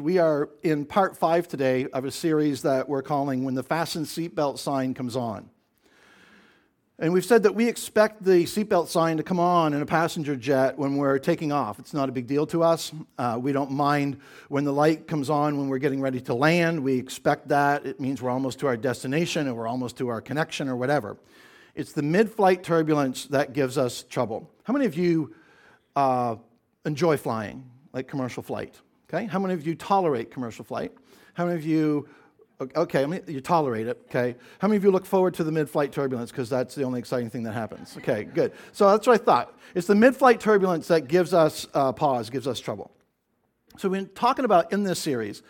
We are in part five today of a series that we're calling When the Fasten Seatbelt Sign Comes On. And we've said that we expect the seatbelt sign to come on in a passenger jet when we're taking off. It's not a big deal to us. Uh, we don't mind when the light comes on when we're getting ready to land. We expect that. It means we're almost to our destination or we're almost to our connection or whatever. It's the mid flight turbulence that gives us trouble. How many of you uh, enjoy flying, like commercial flight? Okay, how many of you tolerate commercial flight? How many of you, okay, you tolerate it, okay? How many of you look forward to the mid flight turbulence because that's the only exciting thing that happens? Okay, good. So that's what I thought. It's the mid flight turbulence that gives us uh, pause, gives us trouble. So, been talking about in this series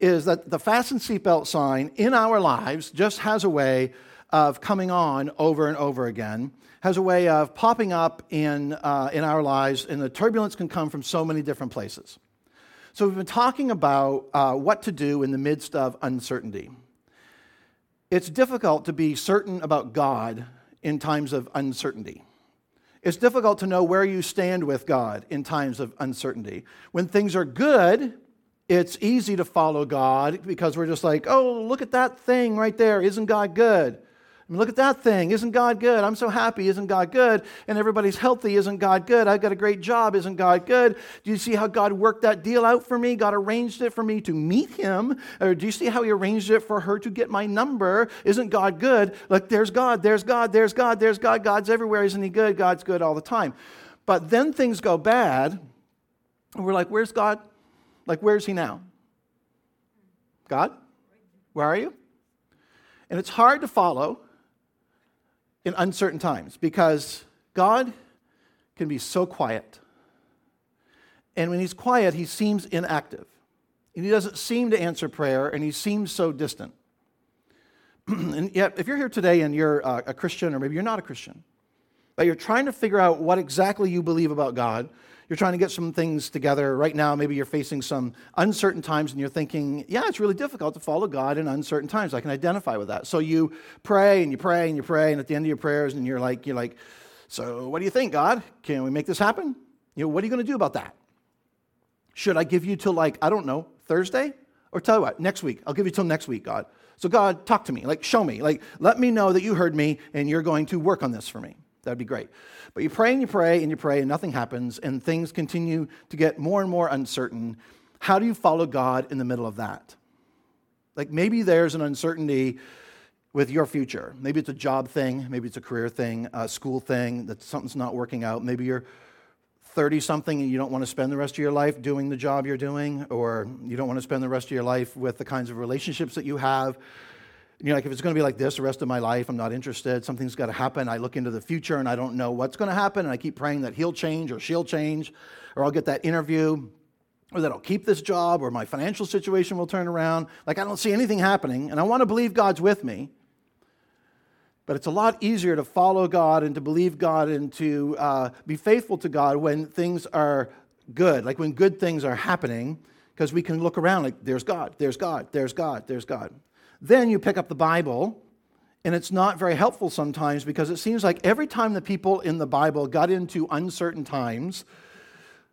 is that the fasten seatbelt sign in our lives just has a way of coming on over and over again, has a way of popping up in, uh, in our lives, and the turbulence can come from so many different places. So, we've been talking about uh, what to do in the midst of uncertainty. It's difficult to be certain about God in times of uncertainty. It's difficult to know where you stand with God in times of uncertainty. When things are good, it's easy to follow God because we're just like, oh, look at that thing right there. Isn't God good? I mean, look at that thing. Isn't God good? I'm so happy. Isn't God good? And everybody's healthy. Isn't God good? I've got a great job. Isn't God good? Do you see how God worked that deal out for me? God arranged it for me to meet him. Or do you see how he arranged it for her to get my number? Isn't God good? Look, there's God. There's God. There's God. There's God. God's everywhere. Isn't he good? God's good all the time. But then things go bad. And we're like, where's God? Like, where's he now? God? Where are you? And it's hard to follow in uncertain times because God can be so quiet. And when he's quiet, he seems inactive. And he doesn't seem to answer prayer, and he seems so distant. and yet, if you're here today and you're uh, a Christian, or maybe you're not a Christian, but you're trying to figure out what exactly you believe about God, you're trying to get some things together. Right now, maybe you're facing some uncertain times and you're thinking, yeah, it's really difficult to follow God in uncertain times. I can identify with that. So you pray and you pray and you pray, and at the end of your prayers, and you're like, you're like, so what do you think, God? Can we make this happen? You know, what are you going to do about that? Should I give you till like, I don't know, Thursday? Or tell you what, next week. I'll give you till next week, God. So, God, talk to me. Like, show me. Like, let me know that you heard me and you're going to work on this for me. That'd be great. But you pray and you pray and you pray and nothing happens and things continue to get more and more uncertain. How do you follow God in the middle of that? Like maybe there's an uncertainty with your future. Maybe it's a job thing, maybe it's a career thing, a school thing, that something's not working out. Maybe you're 30 something and you don't want to spend the rest of your life doing the job you're doing, or you don't want to spend the rest of your life with the kinds of relationships that you have you know, like if it's going to be like this the rest of my life, I'm not interested. Something's got to happen. I look into the future and I don't know what's going to happen. And I keep praying that he'll change or she'll change, or I'll get that interview, or that I'll keep this job, or my financial situation will turn around. Like I don't see anything happening, and I want to believe God's with me. But it's a lot easier to follow God and to believe God and to uh, be faithful to God when things are good, like when good things are happening, because we can look around like, there's God, there's God, there's God, there's God. Then you pick up the Bible, and it's not very helpful sometimes because it seems like every time the people in the Bible got into uncertain times,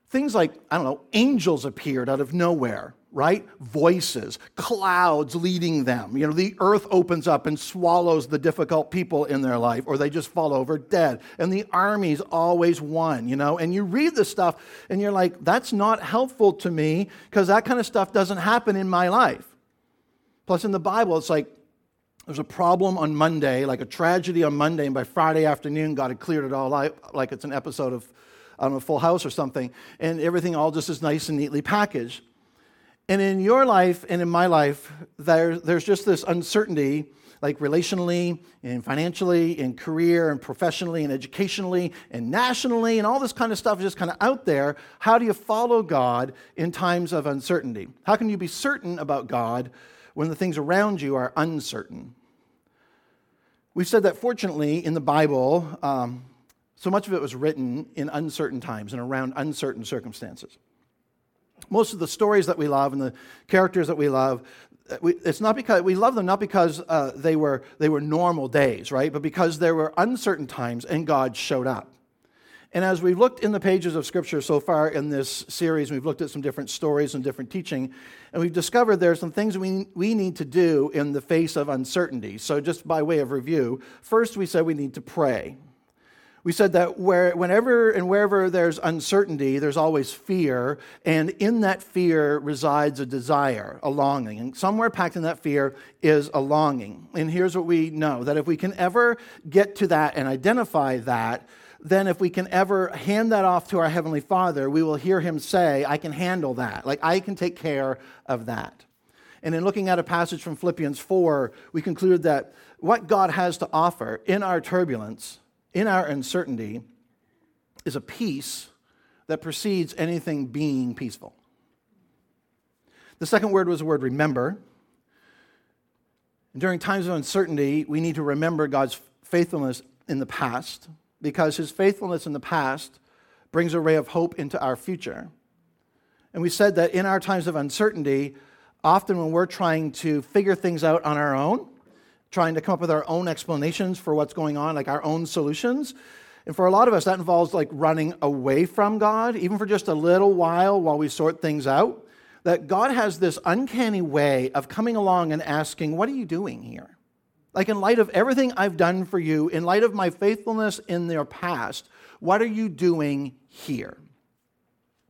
things like, I don't know, angels appeared out of nowhere, right? Voices, clouds leading them. You know, the earth opens up and swallows the difficult people in their life, or they just fall over dead. And the armies always won, you know? And you read this stuff and you're like, that's not helpful to me because that kind of stuff doesn't happen in my life. Plus, in the Bible, it's like there's a problem on Monday, like a tragedy on Monday, and by Friday afternoon, God had cleared it all out, like it's an episode of, I don't know, Full House or something, and everything all just is nice and neatly packaged. And in your life and in my life, there, there's just this uncertainty, like relationally and financially, and career and professionally and educationally and nationally, and all this kind of stuff is just kind of out there. How do you follow God in times of uncertainty? How can you be certain about God when the things around you are uncertain. We've said that fortunately in the Bible, um, so much of it was written in uncertain times and around uncertain circumstances. Most of the stories that we love and the characters that we love, uh, it's not because we love them not because uh, they were they were normal days, right? But because there were uncertain times and God showed up. And as we've looked in the pages of Scripture so far in this series, we've looked at some different stories and different teaching, and we've discovered there are some things we, we need to do in the face of uncertainty. So, just by way of review, first we said we need to pray. We said that where, whenever and wherever there's uncertainty, there's always fear, and in that fear resides a desire, a longing. And somewhere packed in that fear is a longing. And here's what we know that if we can ever get to that and identify that, then if we can ever hand that off to our Heavenly Father, we will hear Him say, I can handle that. Like, I can take care of that. And in looking at a passage from Philippians 4, we concluded that what God has to offer in our turbulence in our uncertainty is a peace that precedes anything being peaceful. The second word was the word remember. During times of uncertainty, we need to remember God's faithfulness in the past because his faithfulness in the past brings a ray of hope into our future. And we said that in our times of uncertainty, often when we're trying to figure things out on our own, trying to come up with our own explanations for what's going on, like our own solutions. And for a lot of us, that involves like running away from God, even for just a little while while we sort things out. That God has this uncanny way of coming along and asking, What are you doing here? Like, in light of everything I've done for you, in light of my faithfulness in their past, what are you doing here?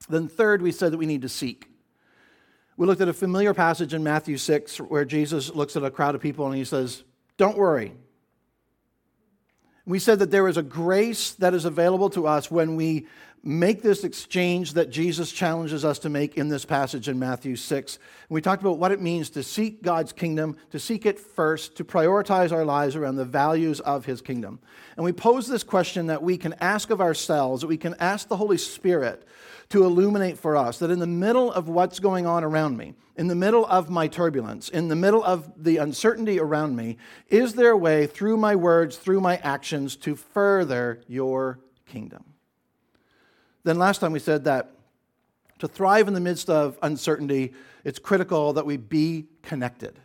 Then, third, we said that we need to seek. We looked at a familiar passage in Matthew 6 where Jesus looks at a crowd of people and he says, don't worry. We said that there is a grace that is available to us when we make this exchange that Jesus challenges us to make in this passage in Matthew 6. And we talked about what it means to seek God's kingdom, to seek it first, to prioritize our lives around the values of his kingdom. And we pose this question that we can ask of ourselves, that we can ask the Holy Spirit to illuminate for us that in the middle of what's going on around me, in the middle of my turbulence, in the middle of the uncertainty around me, is there a way through my words, through my actions, to further your kingdom? Then last time we said that to thrive in the midst of uncertainty, it's critical that we be connected.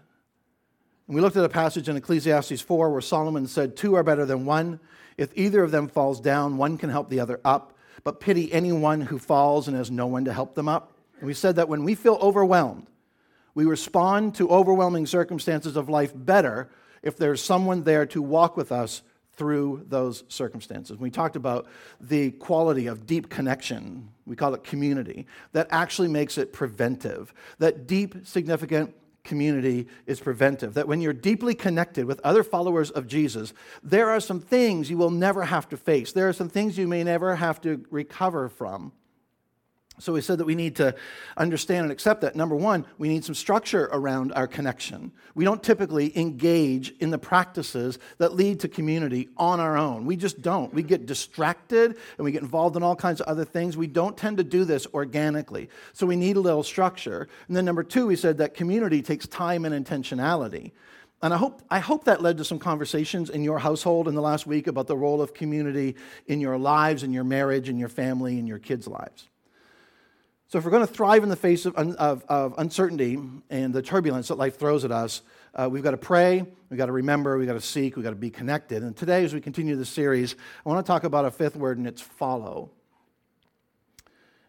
And we looked at a passage in Ecclesiastes 4 where Solomon said, Two are better than one. If either of them falls down, one can help the other up but pity anyone who falls and has no one to help them up. And we said that when we feel overwhelmed, we respond to overwhelming circumstances of life better if there's someone there to walk with us through those circumstances. We talked about the quality of deep connection, we call it community, that actually makes it preventive. That deep, significant community is preventive. That when you're deeply connected with other followers of Jesus, there are some things you will never have to face. There are some things you may never have to recover from. So we said that we need to understand and accept that. Number one, we need some structure around our connection. We don't typically engage in the practices that lead to community on our own. We just don't. We get distracted and we get involved in all kinds of other things. We don't tend to do this organically. So we need a little structure. And then number two, we said that community takes time and intentionality. And I hope, I hope that led to some conversations in your household in the last week about the role of community in your lives, in your marriage, in your family, in your kids' lives. So, if we're going to thrive in the face of, of, of uncertainty and the turbulence that life throws at us, uh, we've got to pray, we've got to remember, we've got to seek, we've got to be connected. And today, as we continue this series, I want to talk about a fifth word, and it's follow.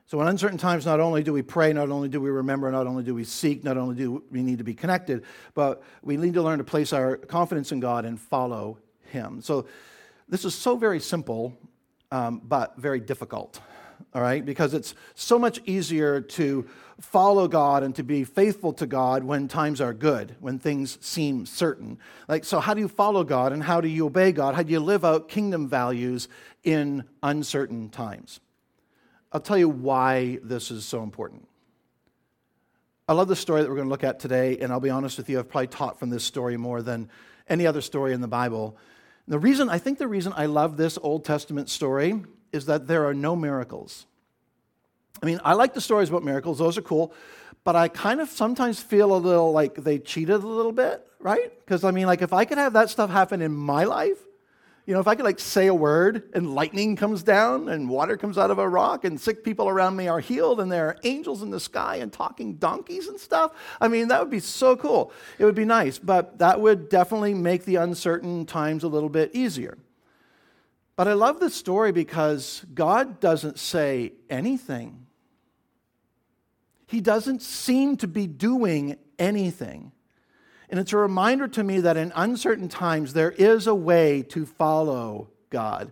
So, in uncertain times, not only do we pray, not only do we remember, not only do we seek, not only do we need to be connected, but we need to learn to place our confidence in God and follow Him. So, this is so very simple, um, but very difficult all right? Because it's so much easier to follow God and to be faithful to God when times are good, when things seem certain. Like, so how do you follow God and how do you obey God? How do you live out kingdom values in uncertain times? I'll tell you why this is so important. I love the story that we're going to look at today, and I'll be honest with you, I've probably taught from this story more than any other story in the Bible. The reason, I think the reason I love this Old Testament story is that there are no miracles. I mean, I like the stories about miracles, those are cool, but I kind of sometimes feel a little like they cheated a little bit, right? Because I mean, like if I could have that stuff happen in my life, you know, if I could like say a word and lightning comes down and water comes out of a rock and sick people around me are healed and there are angels in the sky and talking donkeys and stuff, I mean, that would be so cool. It would be nice, but that would definitely make the uncertain times a little bit easier. But I love this story because God doesn't say anything. He doesn't seem to be doing anything. And it's a reminder to me that in uncertain times, there is a way to follow God.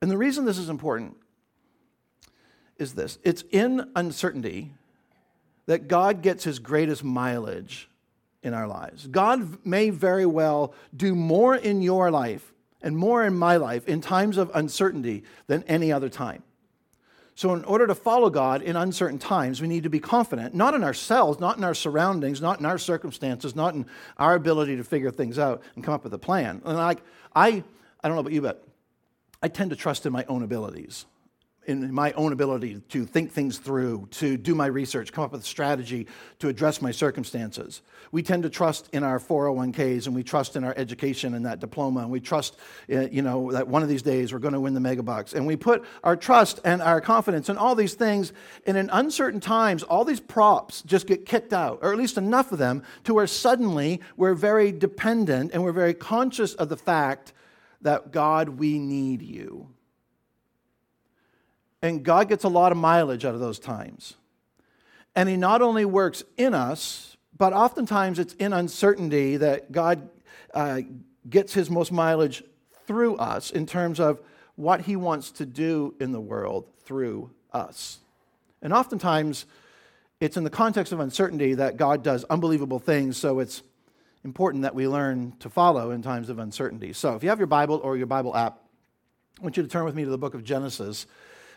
And the reason this is important is this it's in uncertainty that God gets his greatest mileage in our lives. God may very well do more in your life and more in my life in times of uncertainty than any other time. So, in order to follow God in uncertain times, we need to be confident, not in ourselves, not in our surroundings, not in our circumstances, not in our ability to figure things out and come up with a plan. And like, I, I don't know about you, but I tend to trust in my own abilities in my own ability to think things through, to do my research, come up with a strategy to address my circumstances. We tend to trust in our 401ks and we trust in our education and that diploma and we trust, eh, you know, that one of these days we're going to win the megabucks. And we put our trust and our confidence in all these things. And in uncertain times, all these props just get kicked out, or at least enough of them, to where suddenly we're very dependent and we're very conscious of the fact that God, we need you. And God gets a lot of mileage out of those times. And He not only works in us, but oftentimes it's in uncertainty that God uh, gets His most mileage through us in terms of what He wants to do in the world through us. And oftentimes, it's in the context of uncertainty that God does unbelievable things, so it's important that we learn to follow in times of uncertainty. So, if you have your Bible or your Bible app, I want you to turn with me to the book of Genesis.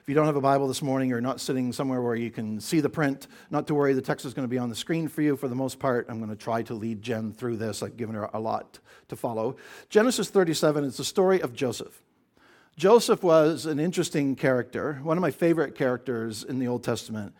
You don't have a Bible this morning or not sitting somewhere where you can see the print, not to worry, the text is going to be on the screen for you for the most part. I'm going to try to lead Jen through this. I've given her a lot to follow. Genesis 37 is the story of Joseph. Joseph was an interesting character, one of my favorite characters in the Old Testament.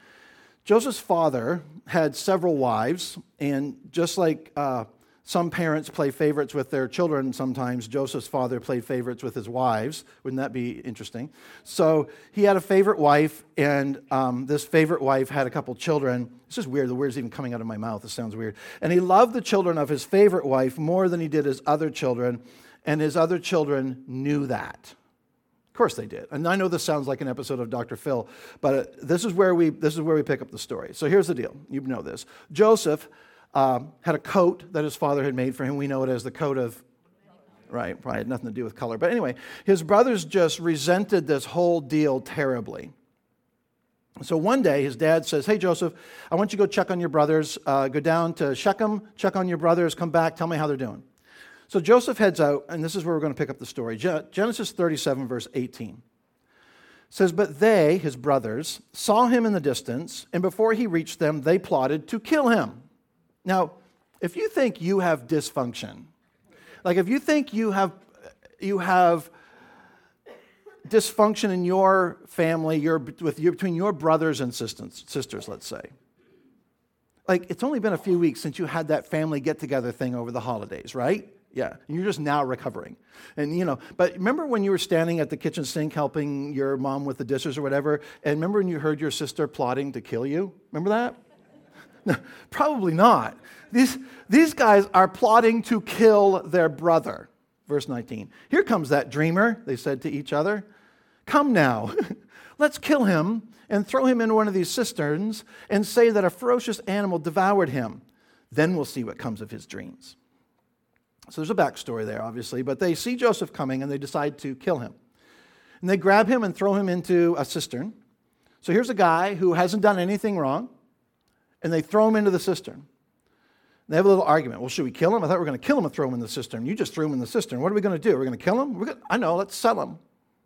Joseph's father had several wives, and just like uh, some parents play favorites with their children sometimes. Joseph's father played favorites with his wives. Wouldn't that be interesting? So he had a favorite wife, and um, this favorite wife had a couple children. It's just weird. The word's even coming out of my mouth. It sounds weird. And he loved the children of his favorite wife more than he did his other children, and his other children knew that. Of course they did. And I know this sounds like an episode of Dr. Phil, but this is where we, this is where we pick up the story. So here's the deal. You know this. Joseph um, had a coat that his father had made for him. We know it as the coat of, right, probably had nothing to do with color. But anyway, his brothers just resented this whole deal terribly. So one day, his dad says, Hey, Joseph, I want you to go check on your brothers. Uh, go down to Shechem, check on your brothers, come back, tell me how they're doing. So Joseph heads out, and this is where we're going to pick up the story. Genesis 37, verse 18 says, But they, his brothers, saw him in the distance, and before he reached them, they plotted to kill him. Now, if you think you have dysfunction, like if you think you have, you have dysfunction in your family, your, with your, between your brothers and sisters, sisters, let's say, like it's only been a few weeks since you had that family get together thing over the holidays, right? Yeah, you're just now recovering. And you know, but remember when you were standing at the kitchen sink helping your mom with the dishes or whatever, and remember when you heard your sister plotting to kill you? Remember that? No, probably not. These, these guys are plotting to kill their brother. Verse 19. Here comes that dreamer, they said to each other. Come now, let's kill him and throw him into one of these cisterns and say that a ferocious animal devoured him. Then we'll see what comes of his dreams. So there's a backstory there, obviously, but they see Joseph coming and they decide to kill him. And they grab him and throw him into a cistern. So here's a guy who hasn't done anything wrong and they throw him into the cistern. They have a little argument. Well, should we kill him? I thought we were going to kill him and throw him in the cistern. You just threw him in the cistern. What are we going to do? We're going to kill him? Gonna, I know, let's sell him.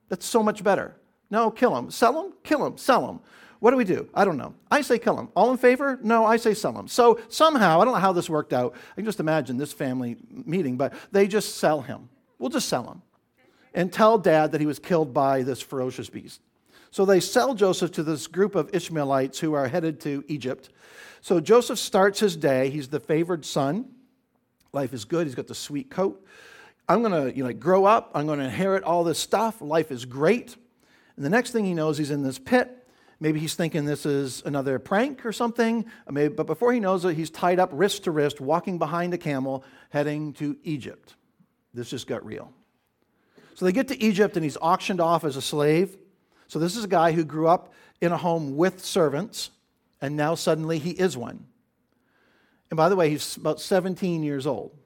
That's so much better. No, kill him. Sell him? Kill him. Sell him. What do we do? I don't know. I say kill him. All in favor? No, I say sell him. So somehow, I don't know how this worked out. I can just imagine this family meeting, but they just sell him. We'll just sell him and tell dad that he was killed by this ferocious beast. So they sell Joseph to this group of Ishmaelites who are headed to Egypt. So Joseph starts his day. He's the favored son. Life is good. He's got the sweet coat. I'm going to you know, grow up. I'm going to inherit all this stuff. Life is great. And the next thing he knows, he's in this pit. Maybe he's thinking this is another prank or something. Maybe, but before he knows it, he's tied up wrist to wrist, walking behind a camel, heading to Egypt. This just got real. So they get to Egypt and he's auctioned off as a slave. So this is a guy who grew up in a home with servants, and now suddenly he is one. And by the way, he's about 17 years old.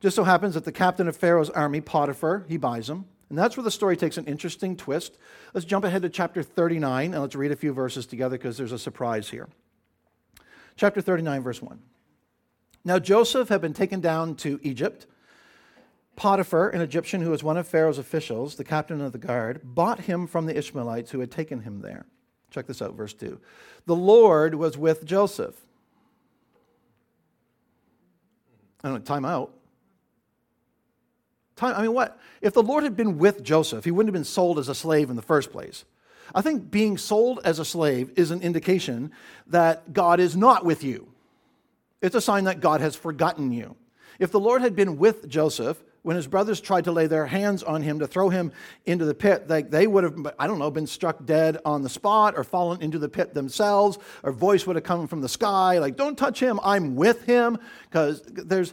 Just so happens that the captain of Pharaoh's army, Potiphar, he buys him. And that's where the story takes an interesting twist. Let's jump ahead to chapter 39 and let's read a few verses together because there's a surprise here. Chapter 39, verse 1. Now Joseph had been taken down to Egypt. Potiphar, an Egyptian who was one of Pharaoh's officials, the captain of the guard, bought him from the Ishmaelites who had taken him there. Check this out, verse 2. The Lord was with Joseph. I don't know, time out. Time, I mean, what? If the Lord had been with Joseph, he wouldn't have been sold as a slave in the first place. I think being sold as a slave is an indication that God is not with you. It's a sign that God has forgotten you. If the Lord had been with Joseph, when his brothers tried to lay their hands on him to throw him into the pit, they, they would have, I don't know, been struck dead on the spot or fallen into the pit themselves, or voice would have come from the sky, like, don't touch him, I'm with him. Because there's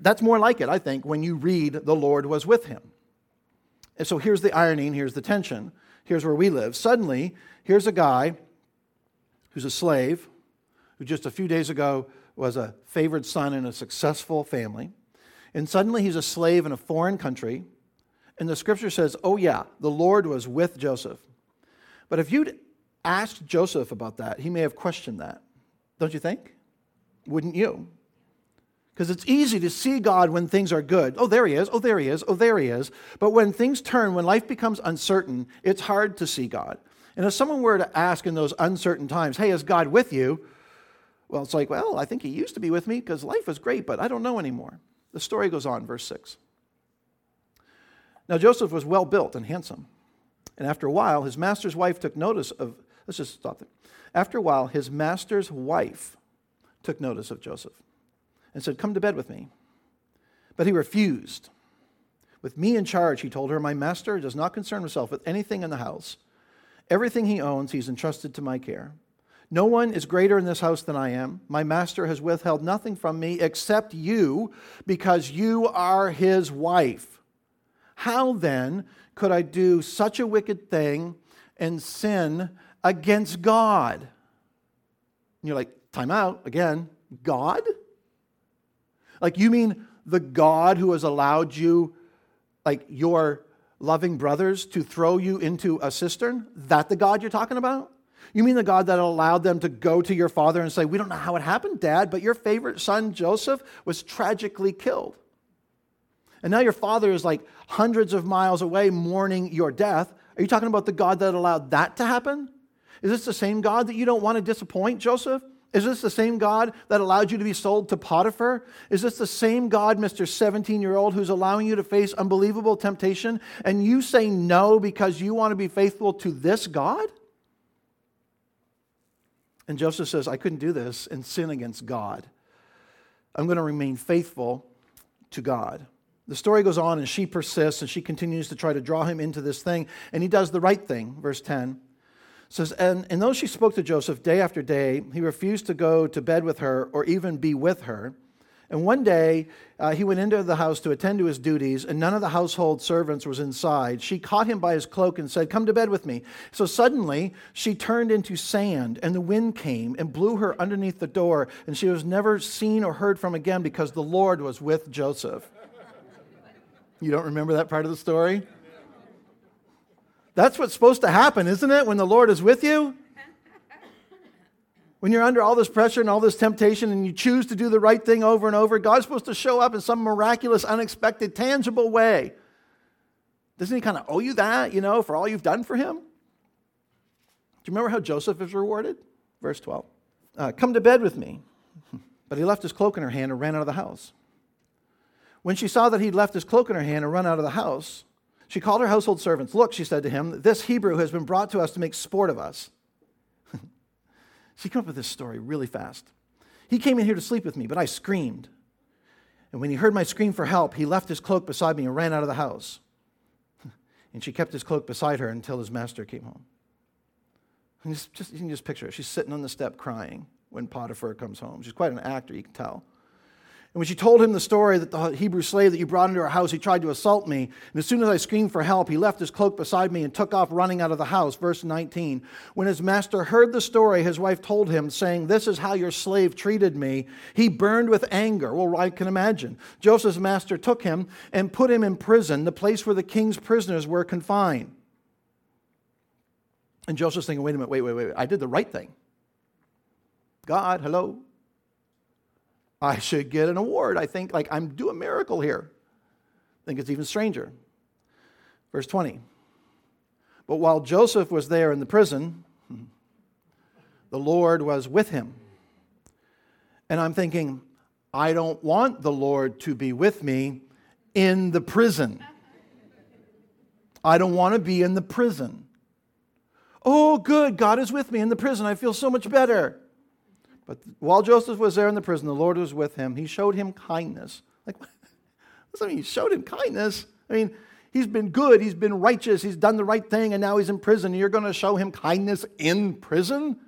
that's more like it, I think, when you read the Lord was with him. And so here's the irony and here's the tension. Here's where we live. Suddenly, here's a guy who's a slave, who just a few days ago was a favored son in a successful family. And suddenly he's a slave in a foreign country. And the scripture says, oh, yeah, the Lord was with Joseph. But if you'd asked Joseph about that, he may have questioned that. Don't you think? Wouldn't you? Because it's easy to see God when things are good. Oh, there he is. Oh, there he is. Oh, there he is. But when things turn, when life becomes uncertain, it's hard to see God. And if someone were to ask in those uncertain times, hey, is God with you? Well, it's like, well, I think he used to be with me because life was great, but I don't know anymore. The story goes on, verse 6. Now, Joseph was well built and handsome. And after a while, his master's wife took notice of, let's just stop there. After a while, his master's wife took notice of Joseph and said, Come to bed with me. But he refused. With me in charge, he told her, My master does not concern himself with anything in the house. Everything he owns, he's entrusted to my care. No one is greater in this house than I am. My master has withheld nothing from me except you, because you are his wife. How then could I do such a wicked thing and sin against God? And you're like, time out again. God? Like, you mean the God who has allowed you, like your loving brothers, to throw you into a cistern? That the God you're talking about? You mean the God that allowed them to go to your father and say, We don't know how it happened, Dad, but your favorite son, Joseph, was tragically killed. And now your father is like hundreds of miles away mourning your death. Are you talking about the God that allowed that to happen? Is this the same God that you don't want to disappoint, Joseph? Is this the same God that allowed you to be sold to Potiphar? Is this the same God, Mr. 17 year old, who's allowing you to face unbelievable temptation and you say no because you want to be faithful to this God? And Joseph says, I couldn't do this and sin against God. I'm going to remain faithful to God. The story goes on, and she persists, and she continues to try to draw him into this thing, and he does the right thing. Verse 10 says, and, and though she spoke to Joseph day after day, he refused to go to bed with her or even be with her. And one day uh, he went into the house to attend to his duties, and none of the household servants was inside. She caught him by his cloak and said, Come to bed with me. So suddenly she turned into sand, and the wind came and blew her underneath the door, and she was never seen or heard from again because the Lord was with Joseph. You don't remember that part of the story? That's what's supposed to happen, isn't it, when the Lord is with you? When you're under all this pressure and all this temptation and you choose to do the right thing over and over, God's supposed to show up in some miraculous, unexpected, tangible way. Doesn't he kind of owe you that, you know, for all you've done for him? Do you remember how Joseph is rewarded? Verse 12. Uh, Come to bed with me. But he left his cloak in her hand and ran out of the house. When she saw that he'd left his cloak in her hand and run out of the house, she called her household servants. Look, she said to him, this Hebrew has been brought to us to make sport of us. She came up with this story really fast. He came in here to sleep with me, but I screamed. And when he heard my scream for help, he left his cloak beside me and ran out of the house. And she kept his cloak beside her until his master came home. And just, just, you can just picture it. She's sitting on the step crying when Potiphar comes home. She's quite an actor, you can tell. And when she told him the story that the Hebrew slave that you brought into our house, he tried to assault me. And as soon as I screamed for help, he left his cloak beside me and took off running out of the house. Verse 19. When his master heard the story, his wife told him, saying, This is how your slave treated me. He burned with anger. Well, I can imagine. Joseph's master took him and put him in prison, the place where the king's prisoners were confined. And Joseph's thinking, wait a minute, wait, wait, wait. I did the right thing. God, hello. I should get an award. I think like I'm due a miracle here. I think it's even stranger. Verse 20. But while Joseph was there in the prison, the Lord was with him. And I'm thinking, I don't want the Lord to be with me in the prison. I don't want to be in the prison. Oh, good, God is with me in the prison. I feel so much better. But while Joseph was there in the prison, the Lord was with him. He showed him kindness. Like, what does that mean? He showed him kindness. I mean, he's been good, he's been righteous, he's done the right thing, and now he's in prison. And you're going to show him kindness in prison?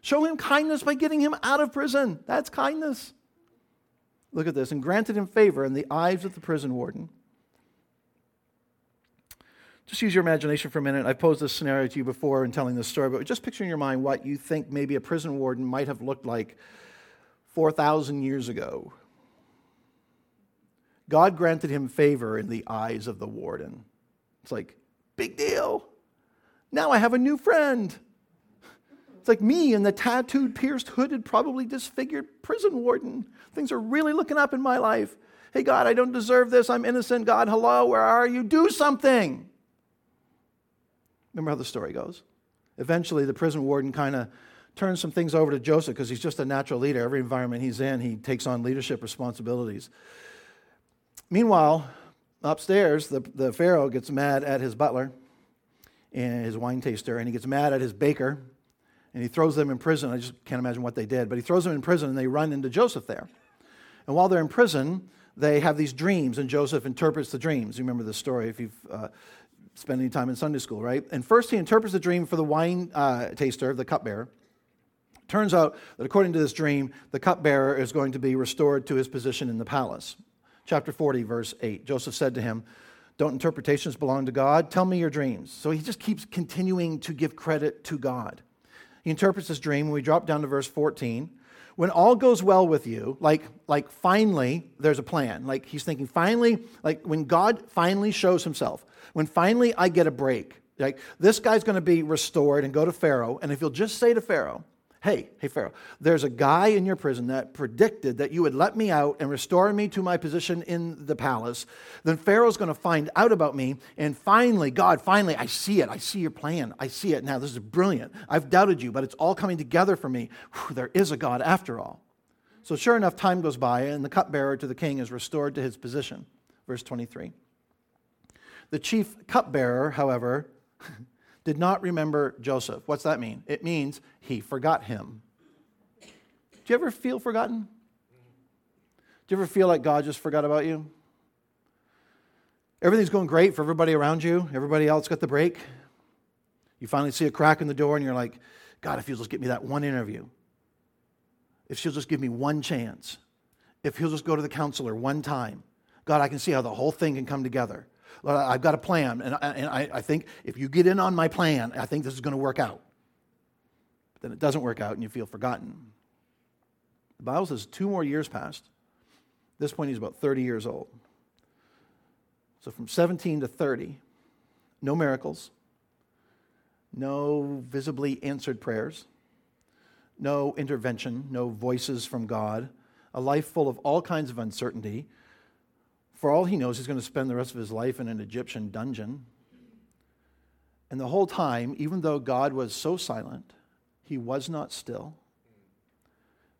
Show him kindness by getting him out of prison. That's kindness. Look at this. And granted him favor in the eyes of the prison warden. Just use your imagination for a minute. I've posed this scenario to you before in telling this story, but just picture in your mind what you think maybe a prison warden might have looked like 4,000 years ago. God granted him favor in the eyes of the warden. It's like, big deal. Now I have a new friend. It's like me and the tattooed, pierced, hooded, probably disfigured prison warden. Things are really looking up in my life. Hey, God, I don't deserve this. I'm innocent. God, hello, where are you? Do something. Remember how the story goes? Eventually, the prison warden kind of turns some things over to Joseph because he's just a natural leader. Every environment he's in, he takes on leadership responsibilities. Meanwhile, upstairs, the, the Pharaoh gets mad at his butler and his wine taster, and he gets mad at his baker, and he throws them in prison. I just can't imagine what they did, but he throws them in prison, and they run into Joseph there. And while they're in prison, they have these dreams, and Joseph interprets the dreams. You remember the story if you've uh, spend any time in Sunday school, right? And first he interprets the dream for the wine uh, taster, the cupbearer. Turns out that according to this dream, the cupbearer is going to be restored to his position in the palace. Chapter 40, verse 8. Joseph said to him, Don't interpretations belong to God? Tell me your dreams. So he just keeps continuing to give credit to God. He interprets this dream, and we drop down to verse 14 when all goes well with you, like, like finally there's a plan. Like he's thinking, finally, like when God finally shows himself, when finally I get a break, like this guy's going to be restored and go to Pharaoh. And if you'll just say to Pharaoh, hey, hey, Pharaoh, there's a guy in your prison that predicted that you would let me out and restore me to my position in the palace. Then Pharaoh's going to find out about me. And finally, God, finally, I see it. I see your plan. I see it now. This is brilliant. I've doubted you, but it's all coming together for me. Whew, there is a God after all. So, sure enough, time goes by, and the cupbearer to the king is restored to his position. Verse 23. The chief cupbearer, however, did not remember Joseph. What's that mean? It means he forgot him. Do you ever feel forgotten? Do you ever feel like God just forgot about you? Everything's going great for everybody around you. Everybody else got the break. You finally see a crack in the door and you're like, God, if you'll just get me that one interview, if she'll just give me one chance, if he'll just go to the counselor one time, God, I can see how the whole thing can come together. I've got a plan, and, I, and I, I think if you get in on my plan, I think this is going to work out. But then it doesn't work out, and you feel forgotten. The Bible says two more years passed. At this point, he's about 30 years old. So from 17 to 30, no miracles, no visibly answered prayers, no intervention, no voices from God, a life full of all kinds of uncertainty, for all he knows, he's going to spend the rest of his life in an Egyptian dungeon. And the whole time, even though God was so silent, he was not still.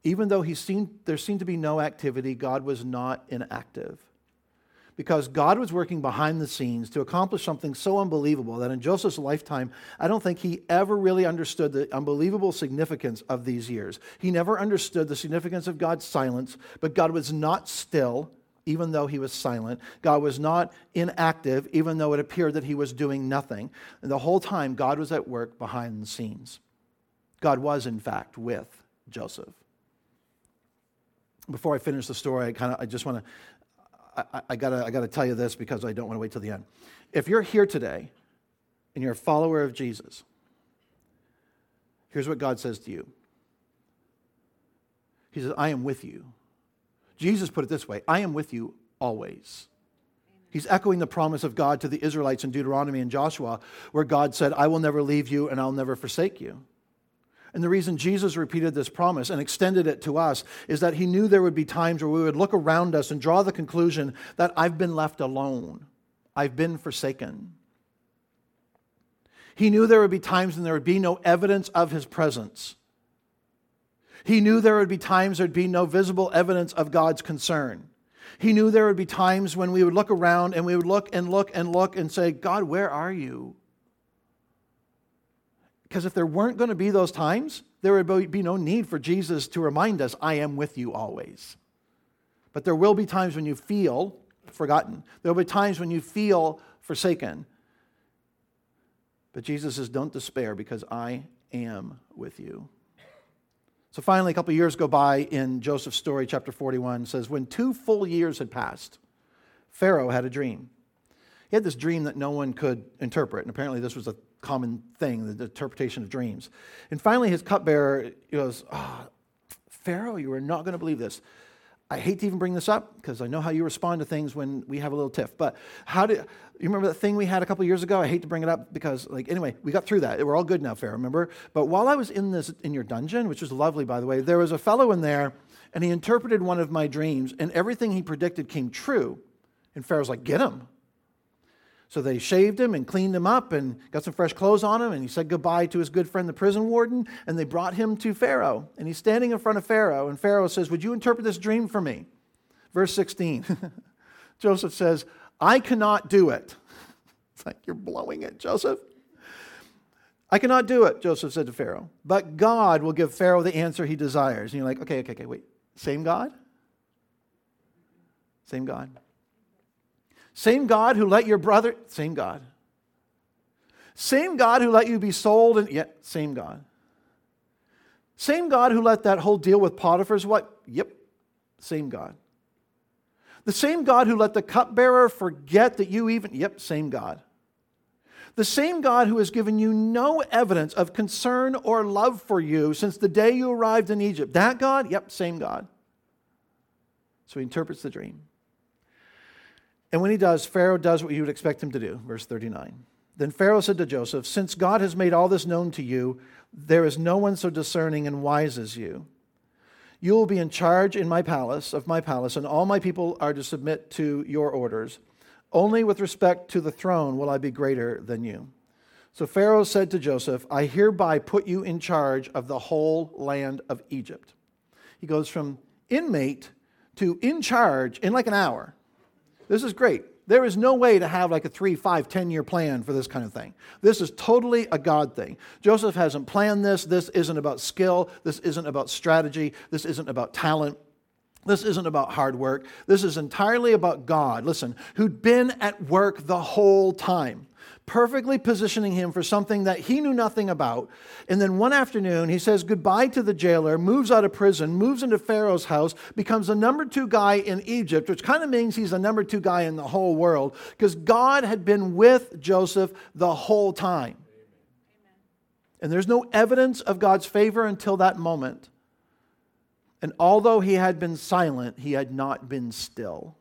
Even though he seemed, there seemed to be no activity, God was not inactive. Because God was working behind the scenes to accomplish something so unbelievable that in Joseph's lifetime, I don't think he ever really understood the unbelievable significance of these years. He never understood the significance of God's silence, but God was not still even though he was silent. God was not inactive, even though it appeared that he was doing nothing. And the whole time, God was at work behind the scenes. God was, in fact, with Joseph. before I finish the story, I kind of I just want to I, I, gotta I gotta tell you this because I don't want to wait till the end. If you're here today and you're a follower of Jesus, here's what God says to you. He says, I am with you. Jesus put it this way I am with you always. He's echoing the promise of God to the Israelites in Deuteronomy and Joshua, where God said, I will never leave you and I'll never forsake you. And the reason Jesus repeated this promise and extended it to us is that he knew there would be times where we would look around us and draw the conclusion that I've been left alone, I've been forsaken. He knew there would be times when there would be no evidence of his presence. He knew there would be times there'd be no visible evidence of God's concern. He knew there would be times when we would look around and we would look and look and look and say, God, where are you? Because if there weren't going to be those times, there would be no need for Jesus to remind us, I am with you always. But there will be times when you feel forgotten. There will be times when you feel forsaken. But Jesus says, Don't despair because I am with you. So finally, a couple years go by in Joseph's story, chapter 41 says, When two full years had passed, Pharaoh had a dream. He had this dream that no one could interpret, and apparently this was a common thing, the interpretation of dreams. And finally, his cupbearer goes, oh, Pharaoh, you are not going to believe this. I hate to even bring this up because I know how you respond to things when we have a little tiff. But how did you remember that thing we had a couple years ago? I hate to bring it up because, like, anyway, we got through that. We're all good now, Pharaoh. Remember? But while I was in this in your dungeon, which was lovely, by the way, there was a fellow in there, and he interpreted one of my dreams, and everything he predicted came true. And Pharaoh's like, "Get him! So they shaved him and cleaned him up and got some fresh clothes on him. And he said goodbye to his good friend, the prison warden. And they brought him to Pharaoh. And he's standing in front of Pharaoh. And Pharaoh says, Would you interpret this dream for me? Verse 16. Joseph says, I cannot do it. It's like, You're blowing it, Joseph. I cannot do it, Joseph said to Pharaoh. But God will give Pharaoh the answer he desires. And you're like, Okay, okay, okay, wait. Same God? Same God. Same God who let your brother, same God. Same God who let you be sold, and yet, yeah, same God. Same God who let that whole deal with Potiphar's what? Yep, same God. The same God who let the cupbearer forget that you even, yep, same God. The same God who has given you no evidence of concern or love for you since the day you arrived in Egypt. That God? Yep, same God. So he interprets the dream. And when he does, Pharaoh does what you would expect him to do. Verse 39. Then Pharaoh said to Joseph, Since God has made all this known to you, there is no one so discerning and wise as you. You will be in charge in my palace, of my palace, and all my people are to submit to your orders. Only with respect to the throne will I be greater than you. So Pharaoh said to Joseph, I hereby put you in charge of the whole land of Egypt. He goes from inmate to in charge in like an hour. This is great. There is no way to have like a three, five, ten year plan for this kind of thing. This is totally a God thing. Joseph hasn't planned this. This isn't about skill. This isn't about strategy. This isn't about talent. This isn't about hard work. This is entirely about God, listen, who'd been at work the whole time perfectly positioning him for something that he knew nothing about. And then one afternoon, he says goodbye to the jailer, moves out of prison, moves into Pharaoh's house, becomes the number two guy in Egypt, which kind of means he's the number two guy in the whole world because God had been with Joseph the whole time. And there's no evidence of God's favor until that moment. And although he had been silent, he had not been still.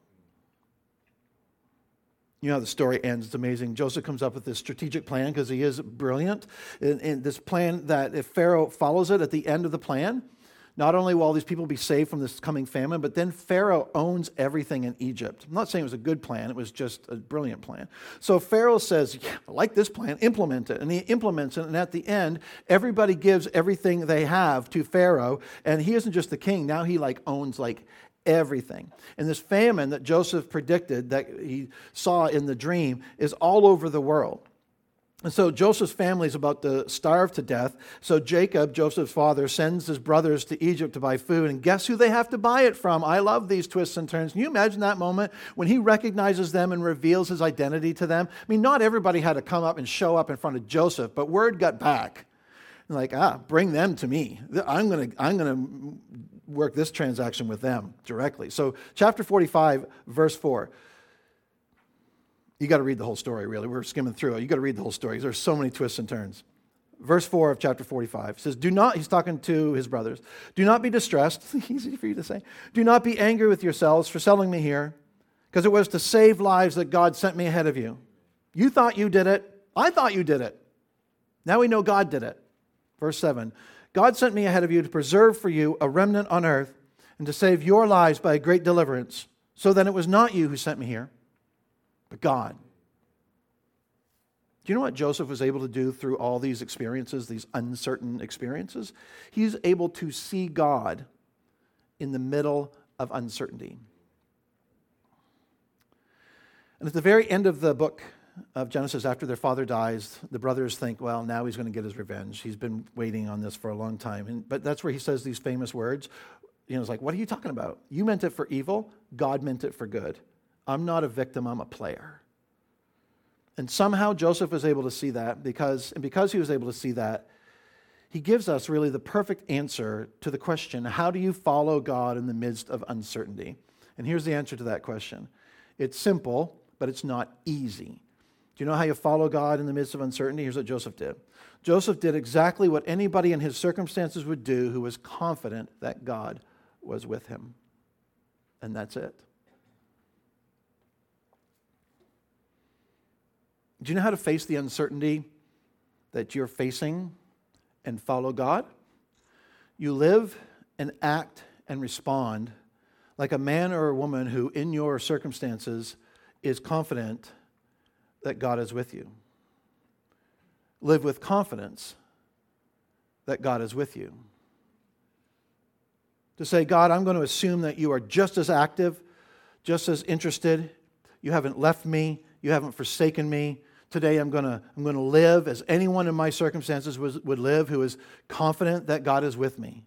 You know how the story ends. It's amazing. Joseph comes up with this strategic plan because he is brilliant. And, and, this plan that if Pharaoh follows it at the end of the plan, not only will all these people be saved from this coming famine, but then Pharaoh owns everything in Egypt. I'm not saying it was a good plan, it was just a brilliant plan. So Pharaoh says, yeah, I like this plan, implement it. And he implements it. And at the end, everybody gives everything they have to Pharaoh. And he isn't just the king, now he like owns like everything. And this famine that Joseph predicted, that he saw in the dream, is all over the world. And so Joseph's family is about to starve to death. So Jacob, Joseph's father, sends his brothers to Egypt to buy food. And guess who they have to buy it from? I love these twists and turns. Can you imagine that moment when he recognizes them and reveals his identity to them? I mean, not everybody had to come up and show up in front of Joseph, but word got back. Like, ah, bring them to me. I'm going to I'm going to work this transaction with them directly. So, chapter 45, verse 4. You got to read the whole story, really. We're skimming through it. You got to read the whole story. There's so many twists and turns. Verse 4 of chapter 45 says, Do not, he's talking to his brothers, do not be distressed. Easy for you to say. Do not be angry with yourselves for selling me here, because it was to save lives that God sent me ahead of you. You thought you did it. I thought you did it. Now we know God did it. Verse 7 God sent me ahead of you to preserve for you a remnant on earth and to save your lives by a great deliverance. So that it was not you who sent me here, but God. Do you know what Joseph was able to do through all these experiences, these uncertain experiences? He's able to see God in the middle of uncertainty. And at the very end of the book, of Genesis, after their father dies, the brothers think, well, now he's going to get his revenge. He's been waiting on this for a long time. And, but that's where he says these famous words. You know, it's like, what are you talking about? You meant it for evil, God meant it for good. I'm not a victim, I'm a player. And somehow Joseph was able to see that because, and because he was able to see that, he gives us really the perfect answer to the question how do you follow God in the midst of uncertainty? And here's the answer to that question it's simple, but it's not easy. Do you know how you follow God in the midst of uncertainty? Here's what Joseph did Joseph did exactly what anybody in his circumstances would do who was confident that God was with him. And that's it. Do you know how to face the uncertainty that you're facing and follow God? You live and act and respond like a man or a woman who, in your circumstances, is confident that God is with you. Live with confidence that God is with you. To say, God, I'm going to assume that you are just as active, just as interested. You haven't left me, you haven't forsaken me. Today I'm going to, I'm going to live as anyone in my circumstances was, would live who is confident that God is with me.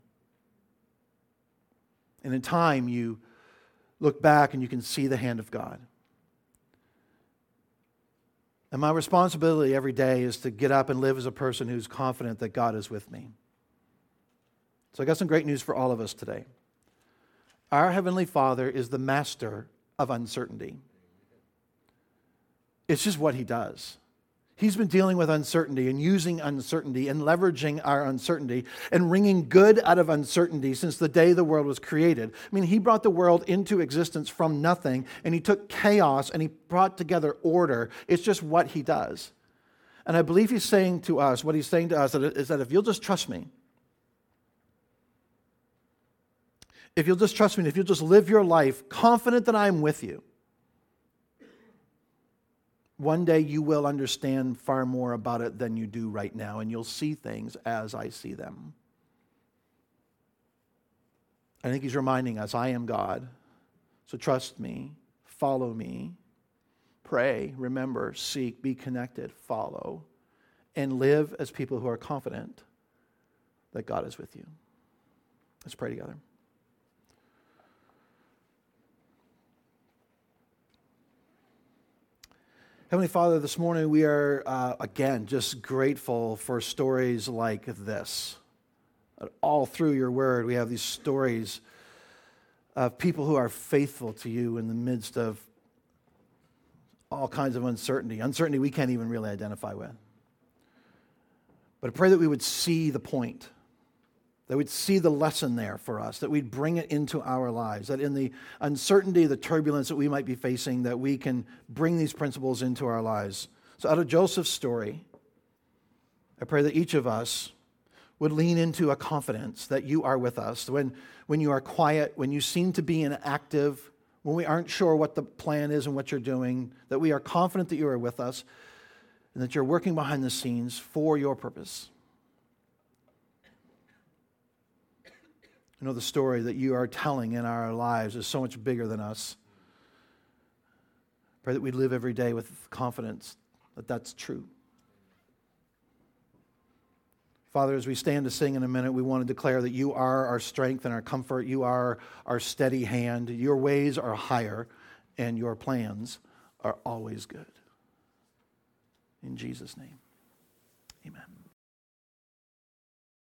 And in time, you look back and you can see the hand of God. And my responsibility every day is to get up and live as a person who's confident that God is with me. So I got some great news for all of us today. Our Heavenly Father is the master of uncertainty. It's just what He does. He's been dealing with uncertainty and using uncertainty and leveraging our uncertainty and wringing good out of uncertainty since the day the world was created. I mean, he brought the world into existence from nothing and he took chaos and he brought together order. It's just what he does. And I believe he's saying to us, what he's saying to us is that if you'll just trust me, if you'll just trust me, if you'll just live your life confident that I'm with you, one day you will understand far more about it than you do right now, and you'll see things as I see them. I think he's reminding us I am God. So trust me, follow me, pray, remember, seek, be connected, follow, and live as people who are confident that God is with you. Let's pray together. Heavenly Father, this morning we are, uh, again, just grateful for stories like this. All through your word, we have these stories of people who are faithful to you in the midst of all kinds of uncertainty, uncertainty we can't even really identify with. But I pray that we would see the point that we'd see the lesson there for us, that we'd bring it into our lives, that in the uncertainty, the turbulence that we might be facing, that we can bring these principles into our lives. So, out of Joseph's story, I pray that each of us would lean into a confidence that you are with us. When, when you are quiet, when you seem to be inactive, when we aren't sure what the plan is and what you're doing, that we are confident that you are with us and that you're working behind the scenes for your purpose. You know, the story that you are telling in our lives is so much bigger than us. Pray that we live every day with confidence that that's true. Father, as we stand to sing in a minute, we want to declare that you are our strength and our comfort. You are our steady hand. Your ways are higher, and your plans are always good. In Jesus' name.